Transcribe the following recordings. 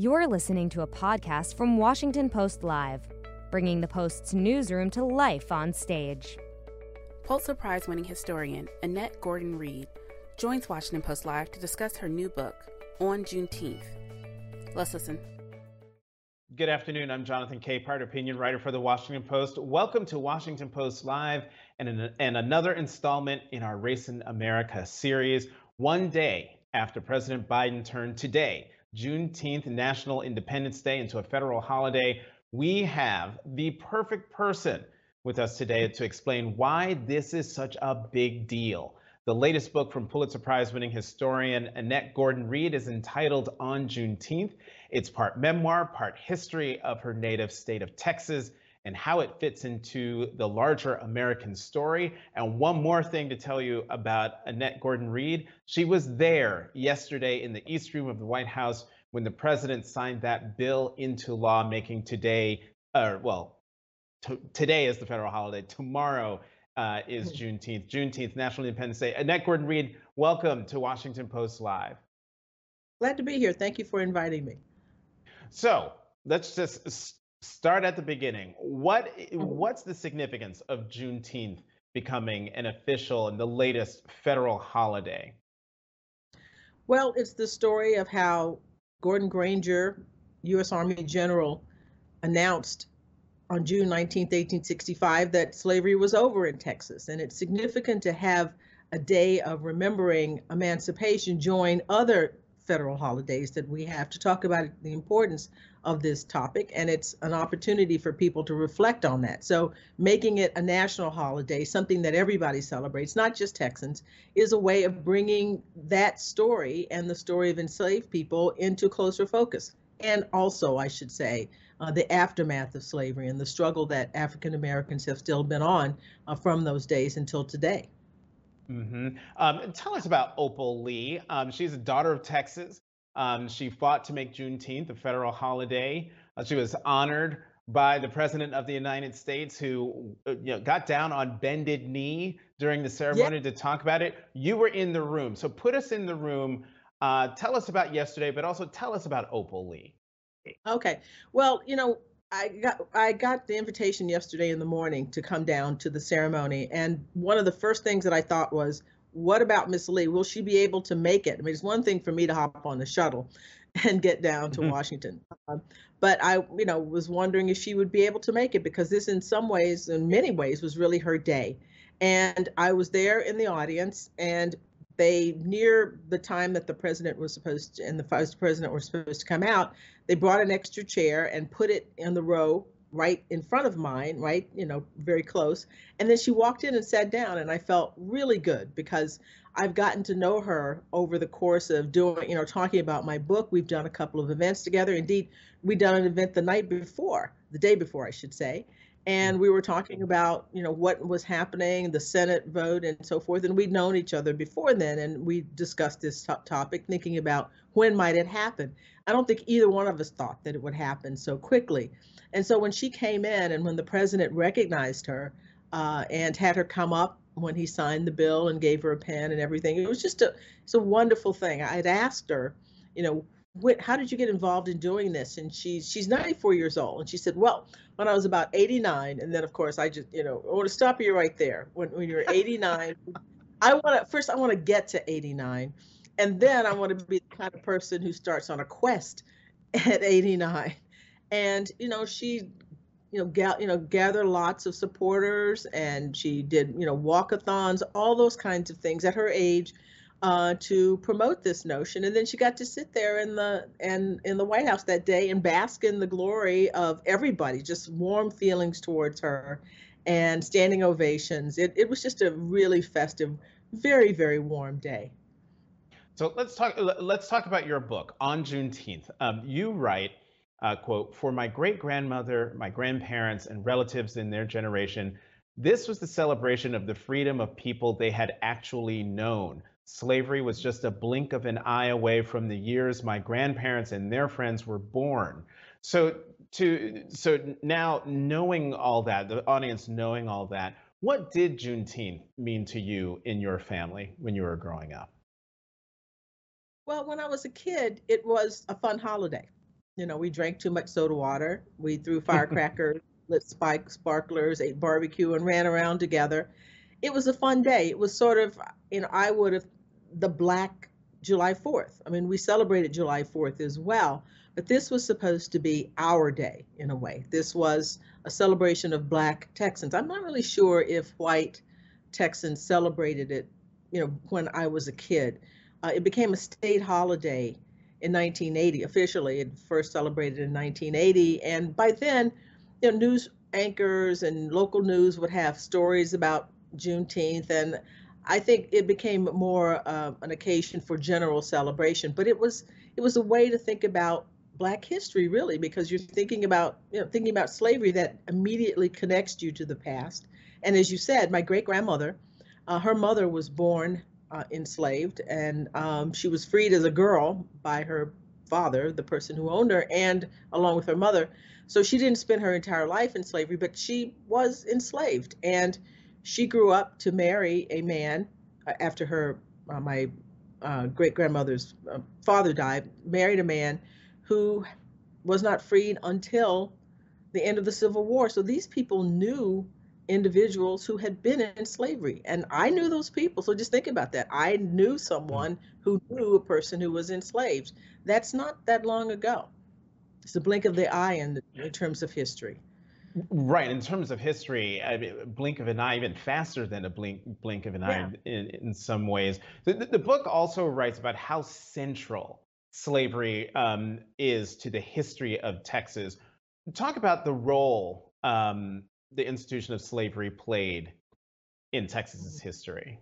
You're listening to a podcast from Washington Post Live, bringing the Post's newsroom to life on stage. Pulitzer Prize winning historian Annette Gordon Reed joins Washington Post Live to discuss her new book, On Juneteenth. Let's listen. Good afternoon. I'm Jonathan Capehart, opinion writer for the Washington Post. Welcome to Washington Post Live and, an, and another installment in our Race in America series. One day after President Biden turned today, Juneteenth, National Independence Day, into a federal holiday, we have the perfect person with us today to explain why this is such a big deal. The latest book from Pulitzer Prize winning historian Annette Gordon Reed is entitled On Juneteenth. It's part memoir, part history of her native state of Texas and how it fits into the larger American story. And one more thing to tell you about Annette Gordon Reed. She was there yesterday in the East Room of the White House when the president signed that bill into law, making today, uh, well, today is the federal holiday. Tomorrow uh, is Juneteenth. Juneteenth, National Independence Day. Annette Gordon Reed, welcome to Washington Post Live. Glad to be here. Thank you for inviting me. So let's just start at the beginning. What mm-hmm. what's the significance of Juneteenth becoming an official and the latest federal holiday? Well, it's the story of how Gordon Granger, U.S. Army General, announced on June 19, 1865, that slavery was over in Texas. And it's significant to have a day of remembering emancipation join other federal holidays that we have to talk about the importance of this topic. And it's an opportunity for people to reflect on that. So, making it a national holiday, something that everybody celebrates, not just Texans, is a way of bringing that story and the story of enslaved people into closer focus. And also, I should say, uh, the aftermath of slavery and the struggle that African Americans have still been on uh, from those days until today. Mm-hmm. Um, tell us about Opal Lee. Um, she's a daughter of Texas. Um, she fought to make Juneteenth a federal holiday. Uh, she was honored by the President of the United States, who uh, you know, got down on bended knee during the ceremony yeah. to talk about it. You were in the room, so put us in the room. Uh, tell us about yesterday, but also tell us about Opal Lee. Okay. Well, you know, I got I got the invitation yesterday in the morning to come down to the ceremony, and one of the first things that I thought was, "What about Miss Lee? Will she be able to make it?" I mean, it's one thing for me to hop on the shuttle and get down to mm-hmm. Washington, um, but I, you know, was wondering if she would be able to make it because this, in some ways, in many ways, was really her day. And I was there in the audience, and they near the time that the president was supposed to and the vice president were supposed to come out they brought an extra chair and put it in the row right in front of mine right you know very close. And then she walked in and sat down and i felt really good because i've gotten to know her over the course of doing you know talking about my book. We've done a couple of events together. Indeed we done an event the night before the day before i should say and we were talking about you know what was happening the senate vote and so forth and we'd known each other before then and we discussed this topic thinking about when might it happen. I don't think either one of us thought that it would happen so quickly. And so when she came in and when the president recognized her uh, and had her come up when he signed the bill and gave her a pen and everything it was just a it's a wonderful thing. I'd asked her you know what, how did you get involved in doing this? And she's she's 94 years old, and she said, well, when I was about 89, and then of course I just you know I want to stop you right there. When when you're 89, I want to first I want to get to 89, and then I want to be the kind of person who starts on a quest at 89. And you know she you know, ga- you know, gather lots of supporters, and she did, you know, walkathons, all those kinds of things at her age uh, to promote this notion. And then she got to sit there in the and in the White House that day and bask in the glory of everybody, just warm feelings towards her and standing ovations. It, it was just a really festive, very, very warm day. So let's talk. Let's talk about your book on Juneteenth. Um, you write, uh, "quote For my great grandmother, my grandparents, and relatives in their generation, this was the celebration of the freedom of people they had actually known, Slavery was just a blink of an eye away from the years my grandparents and their friends were born. So to so now knowing all that, the audience knowing all that, what did Juneteenth mean to you in your family when you were growing up? Well, when I was a kid, it was a fun holiday. You know, we drank too much soda water. We threw firecrackers, lit spike sparklers, ate barbecue, and ran around together. It was a fun day. It was sort of, you know, I would have the Black July 4th. I mean, we celebrated July 4th as well, but this was supposed to be our day in a way. This was a celebration of Black Texans. I'm not really sure if white Texans celebrated it, you know, when I was a kid. Uh, it became a state holiday in 1980 officially. It first celebrated in 1980, and by then, you know, news anchors and local news would have stories about Juneteenth, and I think it became more uh, an occasion for general celebration. But it was it was a way to think about Black history, really, because you're thinking about you know thinking about slavery that immediately connects you to the past. And as you said, my great grandmother, uh, her mother was born uh, enslaved, and um, she was freed as a girl by her father, the person who owned her, and along with her mother. So she didn't spend her entire life in slavery, but she was enslaved, and she grew up to marry a man uh, after her uh, my uh, great grandmother's uh, father died. Married a man who was not freed until the end of the Civil War. So these people knew individuals who had been in slavery. And I knew those people. So just think about that. I knew someone who knew a person who was enslaved. That's not that long ago. It's a blink of the eye in, in terms of history. Right. In terms of history, I mean, blink of an eye, even faster than a blink blink of an yeah. eye in, in some ways. The, the, book also writes about how central slavery um, is to the history of Texas. Talk about the role um, the institution of slavery played in Texas's history?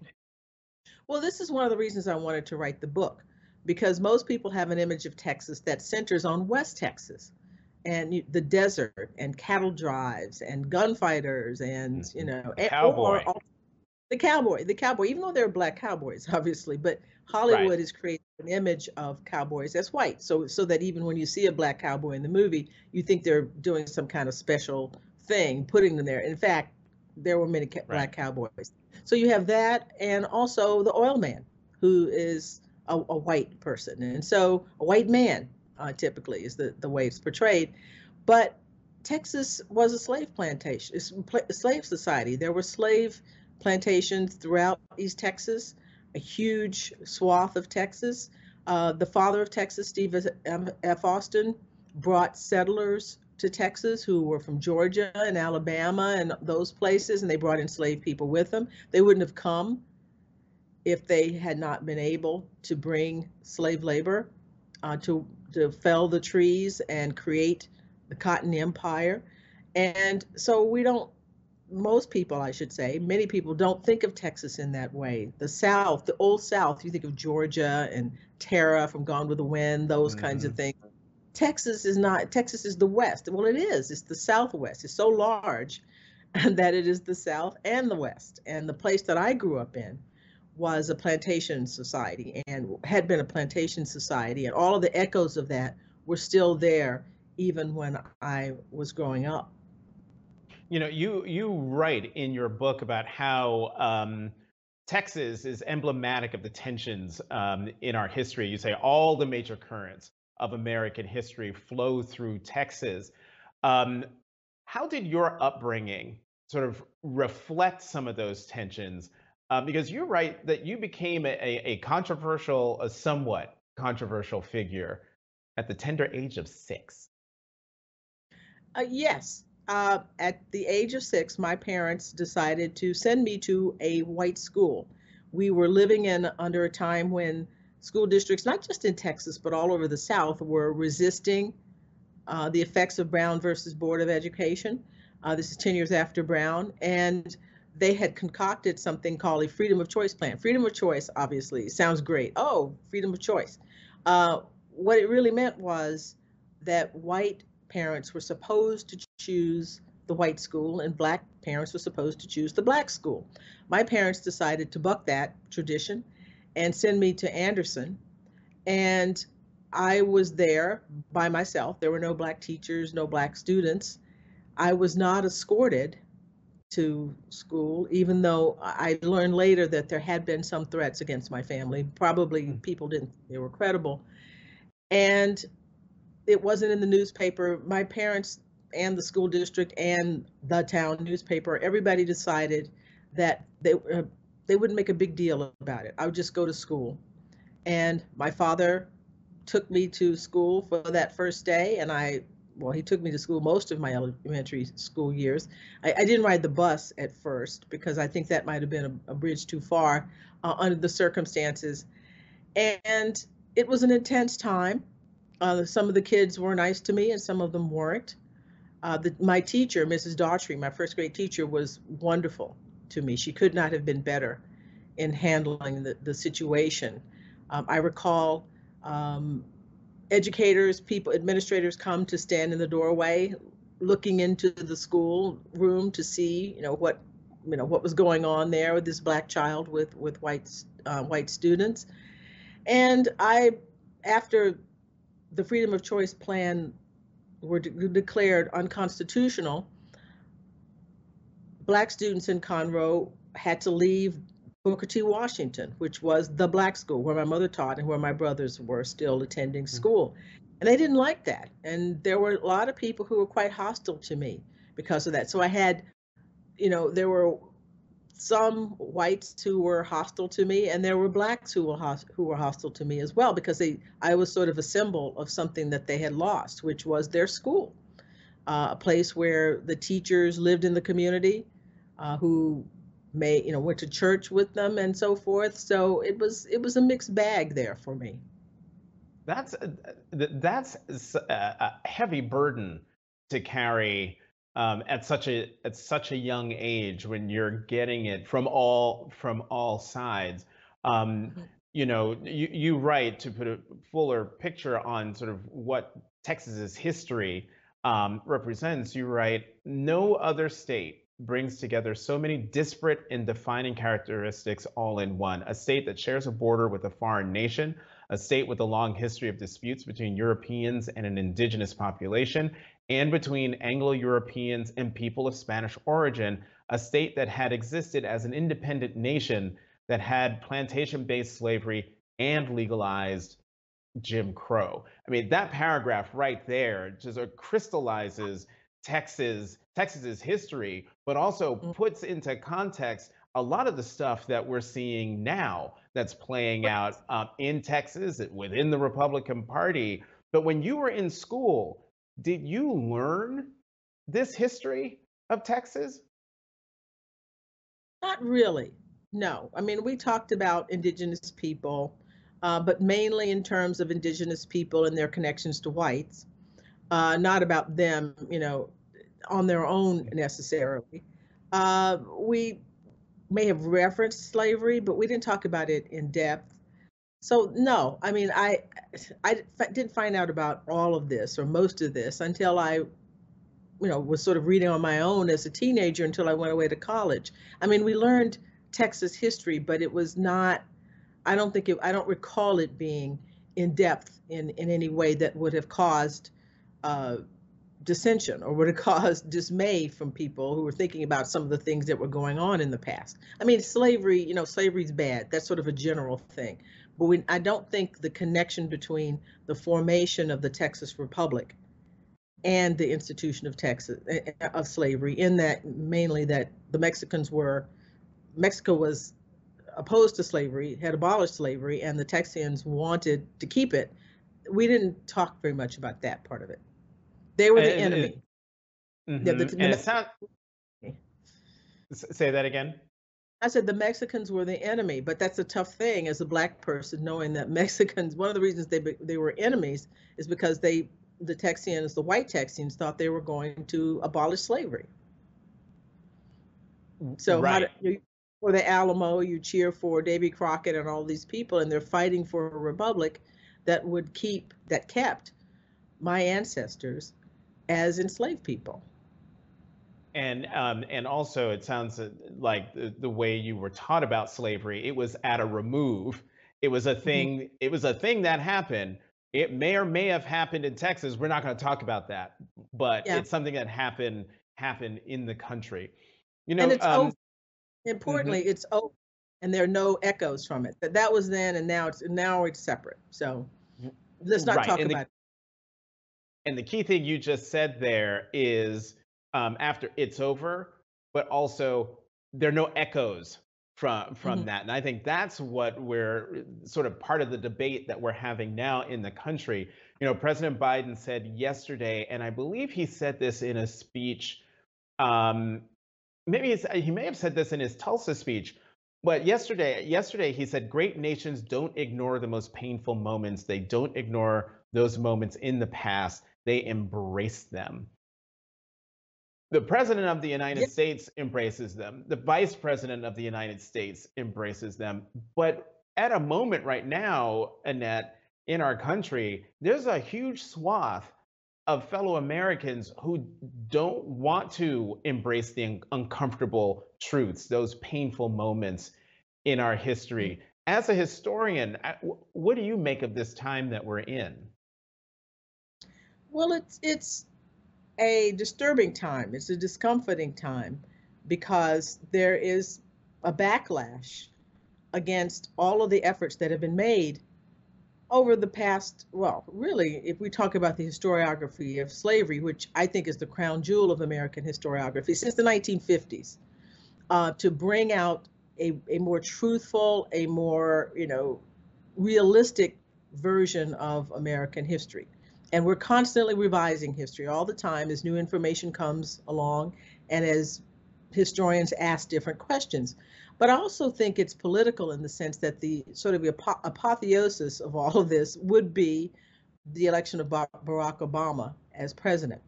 Well, this is one of the reasons I wanted to write the book because most people have an image of Texas that centers on West Texas and the desert and cattle drives and gunfighters and mm-hmm. you know cowboy. Or, or, the cowboy the cowboy even though they're black cowboys obviously but hollywood right. has created an image of cowboys as white so so that even when you see a black cowboy in the movie you think they're doing some kind of special thing putting them there. In fact, there were many ca- right. black cowboys. So you have that, and also the oil man, who is a, a white person, and so a white man uh, typically is the the way it's portrayed. But Texas was a slave plantation, a slave society. There were slave plantations throughout East Texas, a huge swath of Texas. Uh, the father of Texas, Steve F. Austin, brought settlers to Texas who were from Georgia and Alabama and those places, and they brought enslaved people with them. They wouldn't have come if they had not been able to bring slave labor uh, to to fell the trees and create the cotton empire. And so we don't. Most people, I should say, many people don't think of Texas in that way. The South, the old South, you think of Georgia and Tara from Gone with the Wind, those mm-hmm. kinds of mm-hmm. things Texas is not, Texas is the West. Well, it is. It's the Southwest. It's so large that it is the South and the West. And the place that I grew up in was a plantation society and had been a plantation society. And all of the echoes of that were still there even when I was growing up. You know, you you write in your book about how um, Texas is emblematic of the tensions um, in our history. You say all the major currents of American history flow through Texas. Um, how did your upbringing sort of reflect some of those tensions? Uh, because you're right that you became a, a controversial, a somewhat controversial figure at the tender age of six. Uh, yes. Uh, at the age of six, my parents decided to send me to a white school. We were living in under a time when school districts, not just in Texas, but all over the South, were resisting uh, the effects of Brown versus Board of Education. Uh, this is 10 years after Brown. And they had concocted something called a freedom of choice plan. Freedom of choice, obviously, sounds great. Oh, freedom of choice. Uh, what it really meant was that white parents were supposed to choose the white school and black parents were supposed to choose the black school. My parents decided to buck that tradition and send me to Anderson. And I was there by myself. There were no black teachers, no black students. I was not escorted to school, even though I learned later that there had been some threats against my family. Probably hmm. people didn't, they were credible. And it wasn't in the newspaper. My parents and the school district and the town newspaper, everybody decided that they uh, they wouldn't make a big deal about it. I would just go to school. And my father took me to school for that first day, and I well, he took me to school most of my elementary school years. I, I didn't ride the bus at first because I think that might have been a, a bridge too far uh, under the circumstances. And it was an intense time. Uh, some of the kids were nice to me and some of them weren't. Uh, the, my teacher, Mrs. Daughtry, my first grade teacher, was wonderful to me. She could not have been better in handling the, the situation. Um, I recall um, educators, people, administrators come to stand in the doorway, looking into the school room to see, you know, what, you know, what was going on there with this black child with with white uh, white students, and I, after the freedom of choice plan were de- declared unconstitutional, black students in Conroe had to leave Booker T. Washington, which was the black school where my mother taught and where my brothers were still attending mm. school. And they didn't like that. And there were a lot of people who were quite hostile to me because of that. So I had, you know, there were some whites who were hostile to me, and there were blacks who were host- who were hostile to me as well because they I was sort of a symbol of something that they had lost, which was their school, uh, a place where the teachers lived in the community, uh, who may you know went to church with them and so forth. So it was it was a mixed bag there for me. That's uh, that's a heavy burden to carry um, at such a at such a young age when you're getting it from all from all sides. Um, mm-hmm. you know you, you write to put a fuller picture on sort of what texas's history um, represents you write no other state brings together so many disparate and defining characteristics all in one. A state that shares a border with a foreign nation, a state with a long history of disputes between Europeans and an indigenous population, and between Anglo Europeans and people of Spanish origin, a state that had existed as an independent nation that had plantation based slavery and legalized Jim Crow. I mean, that paragraph right there just uh, crystallizes Texas Texas's history, but also mm. puts into context a lot of the stuff that we're seeing now that's playing out um, in Texas within the Republican Party. But when you were in school, did you learn this history of Texas? Not really. No. I mean, we talked about indigenous people, uh, but mainly in terms of indigenous people and their connections to whites, uh, not about them, you know, on their own necessarily. Uh, we may have referenced slavery, but we didn't talk about it in depth. So no, I mean, I I didn't find out about all of this or most of this until I, you know, was sort of reading on my own as a teenager until I went away to college. I mean, we learned Texas history, but it was not. I don't think it. I don't recall it being in depth in in any way that would have caused uh, dissension or would have caused dismay from people who were thinking about some of the things that were going on in the past. I mean, slavery, you know, slavery's bad. That's sort of a general thing. But we, I don't think the connection between the formation of the Texas Republic and the institution of Texas eh, eh, of slavery in that mainly that the Mexicans were Mexico was opposed to slavery, had abolished slavery, and the Texians wanted to keep it. We didn't talk very much about that part of it. They were the and, enemy. Mm-hmm. The, the, the, sound... Say that again. I said the Mexicans were the enemy, but that's a tough thing as a black person knowing that Mexicans. One of the reasons they they were enemies is because they the Texians, the white Texians, thought they were going to abolish slavery. So right. do, for the Alamo, you cheer for Davy Crockett and all these people, and they're fighting for a republic that would keep that kept my ancestors as enslaved people. And um, and also, it sounds uh, like the, the way you were taught about slavery, it was at a remove. It was a mm-hmm. thing. Mm-hmm. It was a thing that happened. It may or may have happened in Texas. We're not going to talk about that, but yeah. it's something that happened happened in the country. You know, and it's um, over. importantly, mm-hmm. it's over, and there are no echoes from it. That that was then, and now it's now it's separate. So let's not right. talk about it And the key thing you just said there is um, after it's over, but also there are no echoes from from Mm-hmm. that. And I think that's what we're sort of part of the debate that we're having now in the country. You know, President Biden said yesterday, and I believe he said this in a speech. Um, maybe he may have said this in his Tulsa speech, but yesterday, yesterday he said, "Great nations don't ignore the most painful moments. They don't ignore those moments in the past. They embrace them." The president of the United Yeah. States embraces them. The vice president of the United States embraces them. But at a moment right now, Annette, in our country, there's a huge swath of fellow Americans who don't want to embrace the un- uncomfortable truths, those painful moments in our history. Mm. As a historian, what do you make of this time that we're in? Well, it's it's a disturbing time. It's a discomforting time because there is a backlash against all of the efforts that have been made over the past, well, really, if we talk about the historiography of slavery, which I think is the crown jewel of American historiography since the 1950s, uh, to bring out a, a more truthful, a more, you know, realistic version of American history. And we're constantly revising history all the time as new information comes along and as historians ask different questions. But I also think it's political in the sense that the sort of apo- apotheosis of all of this would be the election of Ba- Barack Obama as president.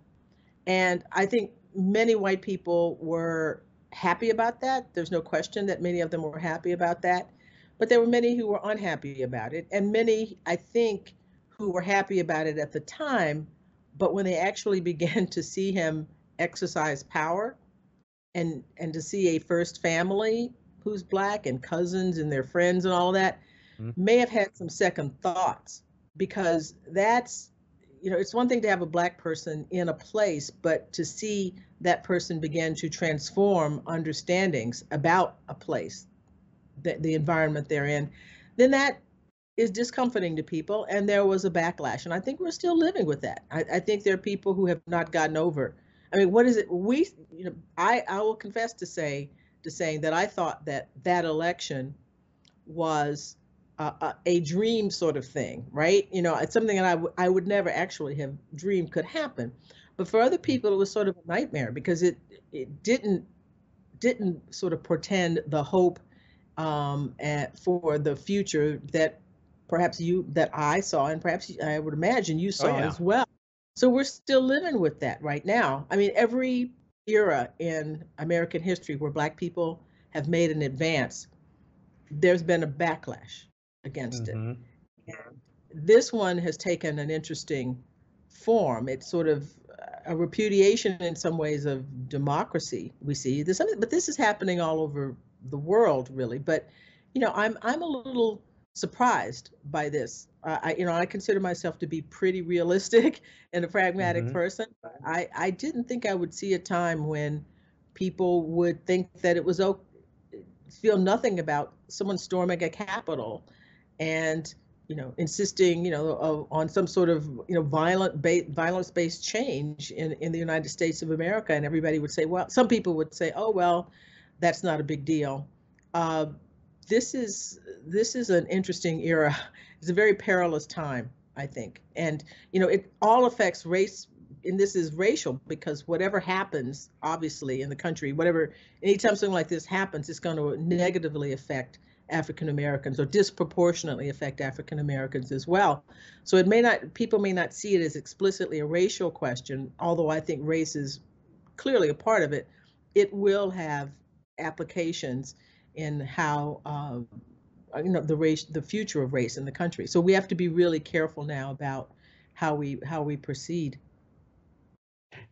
And I think many white people were happy about that. There's no question that many of them were happy about that. But there were many who were unhappy about it. And many, I think, who were happy about it at the time. But when they actually began to see him exercise power and, and to see a first family who's black and cousins and their friends and all that, Mhm. may have had some second thoughts because that's you know it's one thing to have a black person in a place but to see that person begin to transform understandings about a place the, the environment they're in then that is discomforting to people and there was a backlash and i think we're still living with that i, I think there are people who have not gotten over i mean what is it we you know i i will confess to say to saying that i thought that that election was uh, a, a dream sort of thing, right? You know, it's something that I, w- I would never actually have dreamed could happen. But for other people, it was sort of a nightmare because it it didn't didn't sort of portend the hope um, at, for the future that perhaps you that I saw and perhaps I would imagine you saw yeah. as well. So we're still living with that right now. I mean, every era in American history where Black people have made an advance, there's been a backlash against it. Mhm. This one has taken an interesting form. It's sort of a repudiation in some ways of democracy. We see this, but this is happening all over the world, really. But you know, I'm I'm a little surprised by this. Uh, I you know I consider myself to be pretty realistic and a pragmatic Mhm. person. I I didn't think I would see a time when people would think that it was okay feel nothing about someone storming a capitol and you know insisting you know of, on some sort of you know violent ba- violence based change in in the United States of America and everybody would say well some people would say oh well that's not a big deal uh, this is this is an interesting era it's a very perilous time I think and you know it all affects race and this is racial because whatever happens obviously in the country whatever anytime something like this happens it's going to negatively affect African Americans or disproportionately affect African Americans as well. So it may not people may not see it as explicitly a racial question, although I think race is clearly a part of it. It will have applications in how uh, you know the race, the future of race in the country. So we have to be really careful now about how we how we proceed.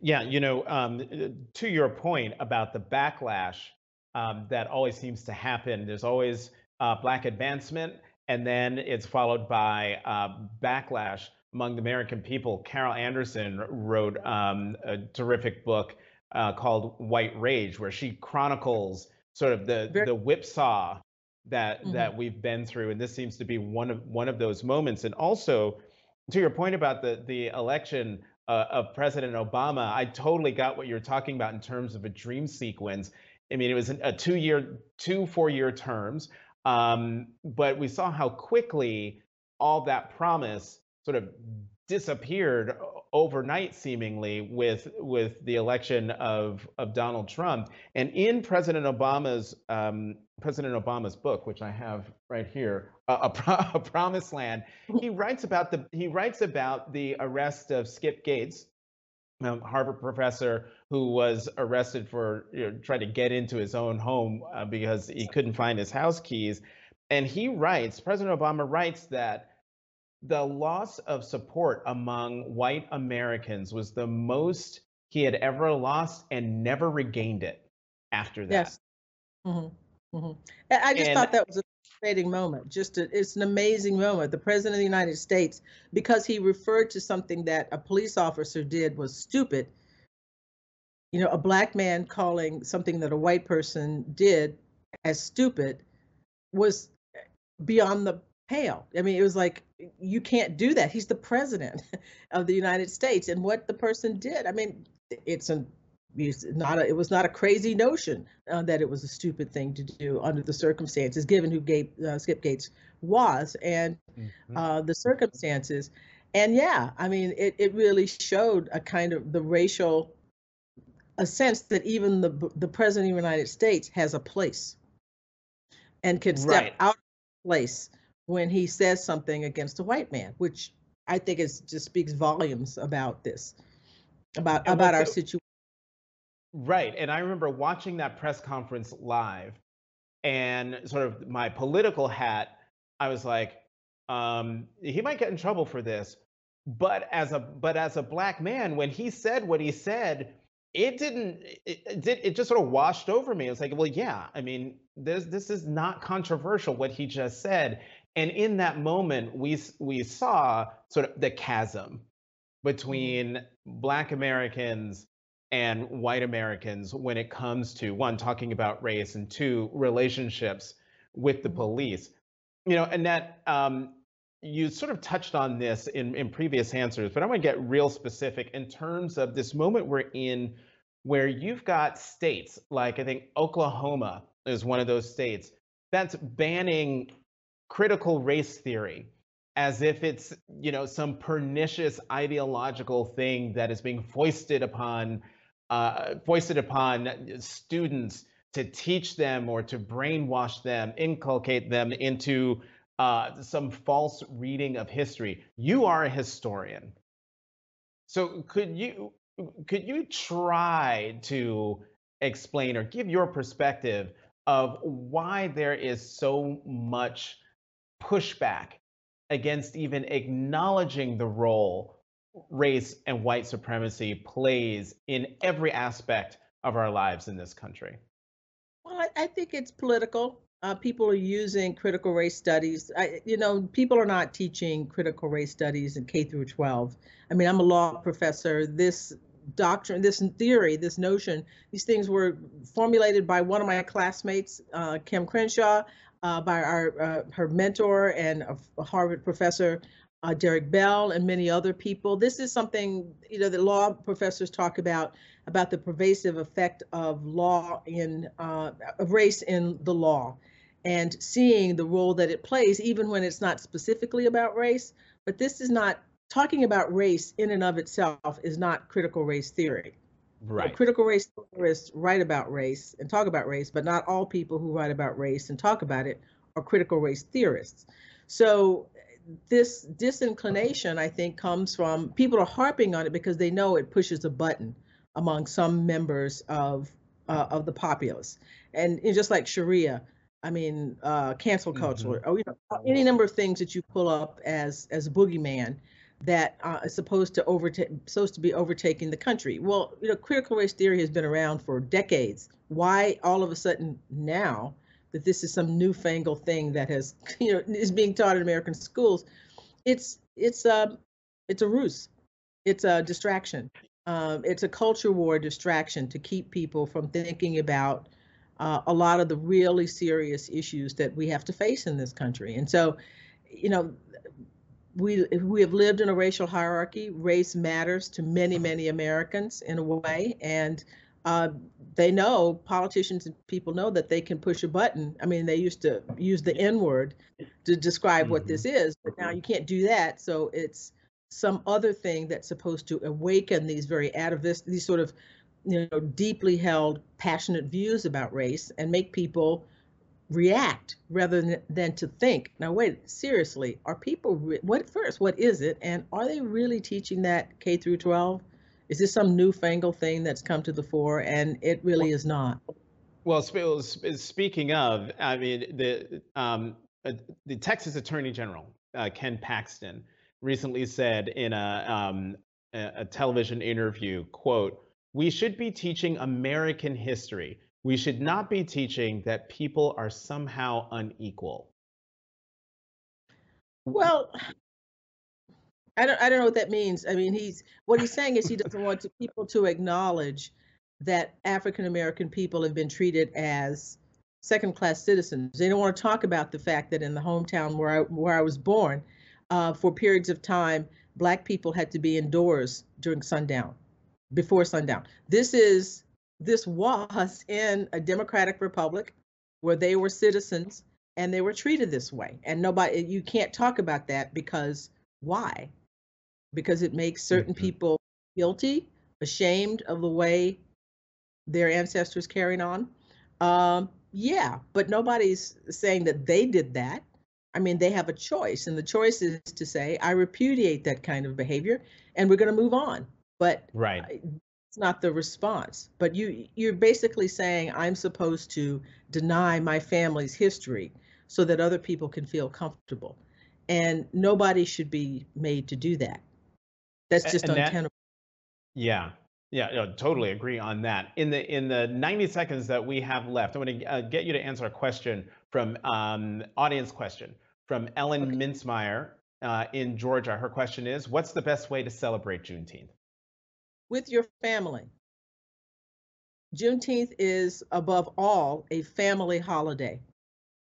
Yeah, you know, um, uh, to your point about the backlash um, that always seems to happen, there's always uh, Black advancement, and then it's followed by uh, backlash among the American people. Carol Anderson wrote um, a terrific book uh, called White Rage, where she chronicles sort of the Very- the whipsaw that Mhm. that we've been through, and this seems to be one of one of those moments. And also, to your point about the the election, uh, of President Obama, I totally got what you're talking about in terms of a dream sequence. I mean, it was a two-year, two four-year terms, um, but we saw how quickly all that promise sort of disappeared overnight seemingly with with the election of of Donald Trump. And in President Obama's um, President Obama's book which I have right here a, a, promised land he writes about the he writes about the arrest of Skip Gates um, Harvard professor who was arrested for you know, trying to get into his own home uh, because he couldn't find his house keys. And he writes President Obama writes that the loss of support among white Americans was the most he had ever lost and never regained it after that. Yes. Mm-hmm. Mm-hmm. I just and, thought that was a fascinating moment. Just a, it's an amazing moment. The president of the United States, because he referred to something that a police officer did was stupid. You know, a black man calling something that a white person did as stupid was beyond the pale. I mean, it was like you can't do that. He's the president of the United States, and what the person did. I mean, it's a it's not a, it was not a crazy notion uh, that it was a stupid thing to do under the circumstances, given who uh, Skip Gates was and mm-hmm. uh, the circumstances. And yeah, I mean, it, it really showed a kind of the racial, a sense that even the the president of the United States has a place and can step right. out of place when he says something against a white man, which I think is just speaks volumes about this, about about our situation. Right, and I remember watching that press conference live, and sort of my political hat, I was like, um, he might get in trouble for this, but as a but as a black man, when he said what he said, it didn't it, it did it just sort of washed over me. It was like, well, yeah, I mean, this this is not controversial what he just said and in that moment, we we saw sort of the chasm between Black Americans and white Americans when it comes to one talking about race and two relationships with the mm-hmm. police. You know, Annette, um, you sort of touched on this in, in previous answers, but I want to get real specific in terms of this moment we're in where you've got states like I think Oklahoma is one of those states that's banning critical race theory as if it's you know some pernicious ideological thing that is being foisted upon uh, foisted upon students to teach them or to brainwash them, inculcate them into uh, some false reading of history. You are a historian, so could you could you try to explain or give your perspective of why there is so much pushback against even acknowledging the role race and white supremacy plays in every aspect of our lives in this country? Well, I, think it's political. Uh, people are using critical race studies. I, you know, people are not teaching critical race studies in K through 12. I mean, I'm a law professor. This doctrine, this theory, this notion, these things were formulated by one of my classmates, uh, Kim Crenshaw uh, by our uh, her mentor and a Harvard professor, uh, Derek Bell, and many other people. This is something you know the law professors talk about about the pervasive effect of law in uh, of race in the law, and seeing the role that it plays, even when it's not specifically about race. But this is not talking about race in and of itself is not critical race theory. Right. critical race theorists write about race and talk about race, but not all people who write about race and talk about it are critical race theorists. So this disinclination, I think, comes from people are harping on it because they know it pushes a button among some members of uh, of the populace, and, and, just like Sharia, I mean, uh, cancel culture, mm-hmm. or you know, any number of things that you pull up as as a boogeyman that uh, is supposed to overtake supposed to be overtaking the country. Well, you know, critical race theory has been around for decades. Why all of a sudden now that this is some newfangled thing that has you know is being taught in American schools? It's it's a um, it's a ruse. It's a distraction. Um, it's a culture war distraction to keep people from thinking about uh, a lot of the really serious issues that we have to face in this country. And so, you know, we we have lived in a racial hierarchy. Race matters to many many Americans in a way, and uh, they know politicians and people know that they can push a button. I mean, they used to use the N word to describe mm-hmm. what this mm-hmm. is, but now you can't do that. So it's some other thing that's supposed to awaken these very atavist, these sort of, you know, deeply held, passionate views about race and make people react rather than, to think. Now, wait, seriously, are people what first? What is it, and are they really teaching that K through 12? Is this some newfangled thing that's come to the fore? And it really is not. Well, speaking of, I mean, the um, uh, the Texas Attorney General uh, Ken Paxton recently said in a, um, a television interview, "quote We should be teaching American history. We should not be teaching that people are somehow unequal." Well, I don't I don't know what that means. I mean, he's what he's saying is he doesn't want to, people to acknowledge that African American people have been treated as second class citizens. They don't want to talk about the fact that in the hometown where I where I was born, uh, for periods of time, black people had to be indoors during sundown, before sundown. This is this was in a democratic republic where they were citizens and they were treated this way. And nobody you can't talk about that because why? because it makes certain mm-hmm. people guilty, ashamed of the way their ancestors carried on. Um, yeah, but nobody's saying that they did that. I mean, they have a choice, and the choice is to say, I repudiate that kind of behavior, and we're going to move on. But right. Not the response. But you you're basically saying I'm supposed to deny my family's history so that other people can feel comfortable. And nobody should be made to do that. That's just and untenable. That, yeah. Yeah, no, totally agree on that. In the in the 90 seconds that we have left, I'm going to uh, get you to answer a question from um, audience question from Ellen okay. Mintzmeyer uh, in Georgia. Her question is, "What's the best way to celebrate Juneteenth?" With your family. Juneteenth is above all a family holiday,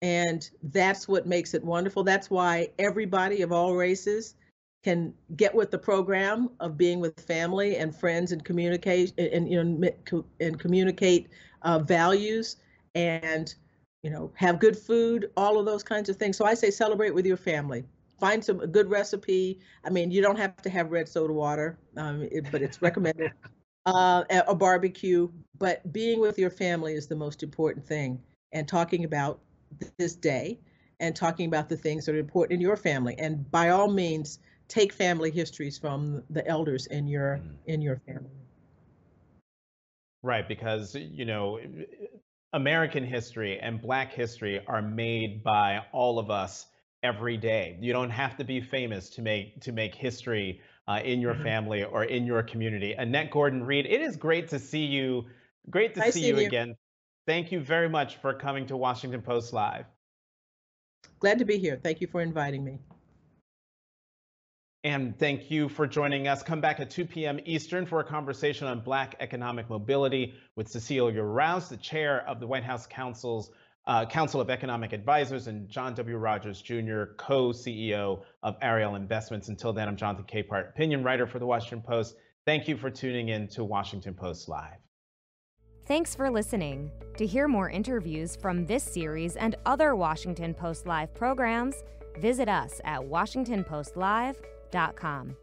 and that's what makes it wonderful. That's why everybody of all races can get with the program of being with family and friends and communicate and you know and communicate uh, values and you know have good food all of those kinds of things so i say celebrate with your family find some a good recipe i mean you don't have to have red soda water um, it, but it's recommended uh, a barbecue but being with your family is the most important thing and talking about this day and talking about the things that are important in your family and by all means take family histories from the elders in your mm. in your family. Right, because you know, American history and Black history are made by all of us every day. You don't have to be famous to make to make history uh, in your mm-hmm. family or in your community. Annette Gordon Reed, it is great to see you. Great to nice see you, you again. Thank you very much for coming to Washington Post Live. Glad to be here. Thank you for inviting me. And thank you for joining us. Come back at 2 p.m. Eastern for a conversation on Black economic mobility with Cecilia Rouse, the chair of the White House Council's uh, Council of Economic Advisors, and John W. Rogers Jr., co-CEO of Ariel Investments. Until then, I'm Jonathan Capehart, opinion writer for the Washington Post. Thank you for tuning in to Washington Post Live. Thanks for listening. To hear more interviews from this series and other Washington Post Live programs, visit us at washingtonpostlive.com.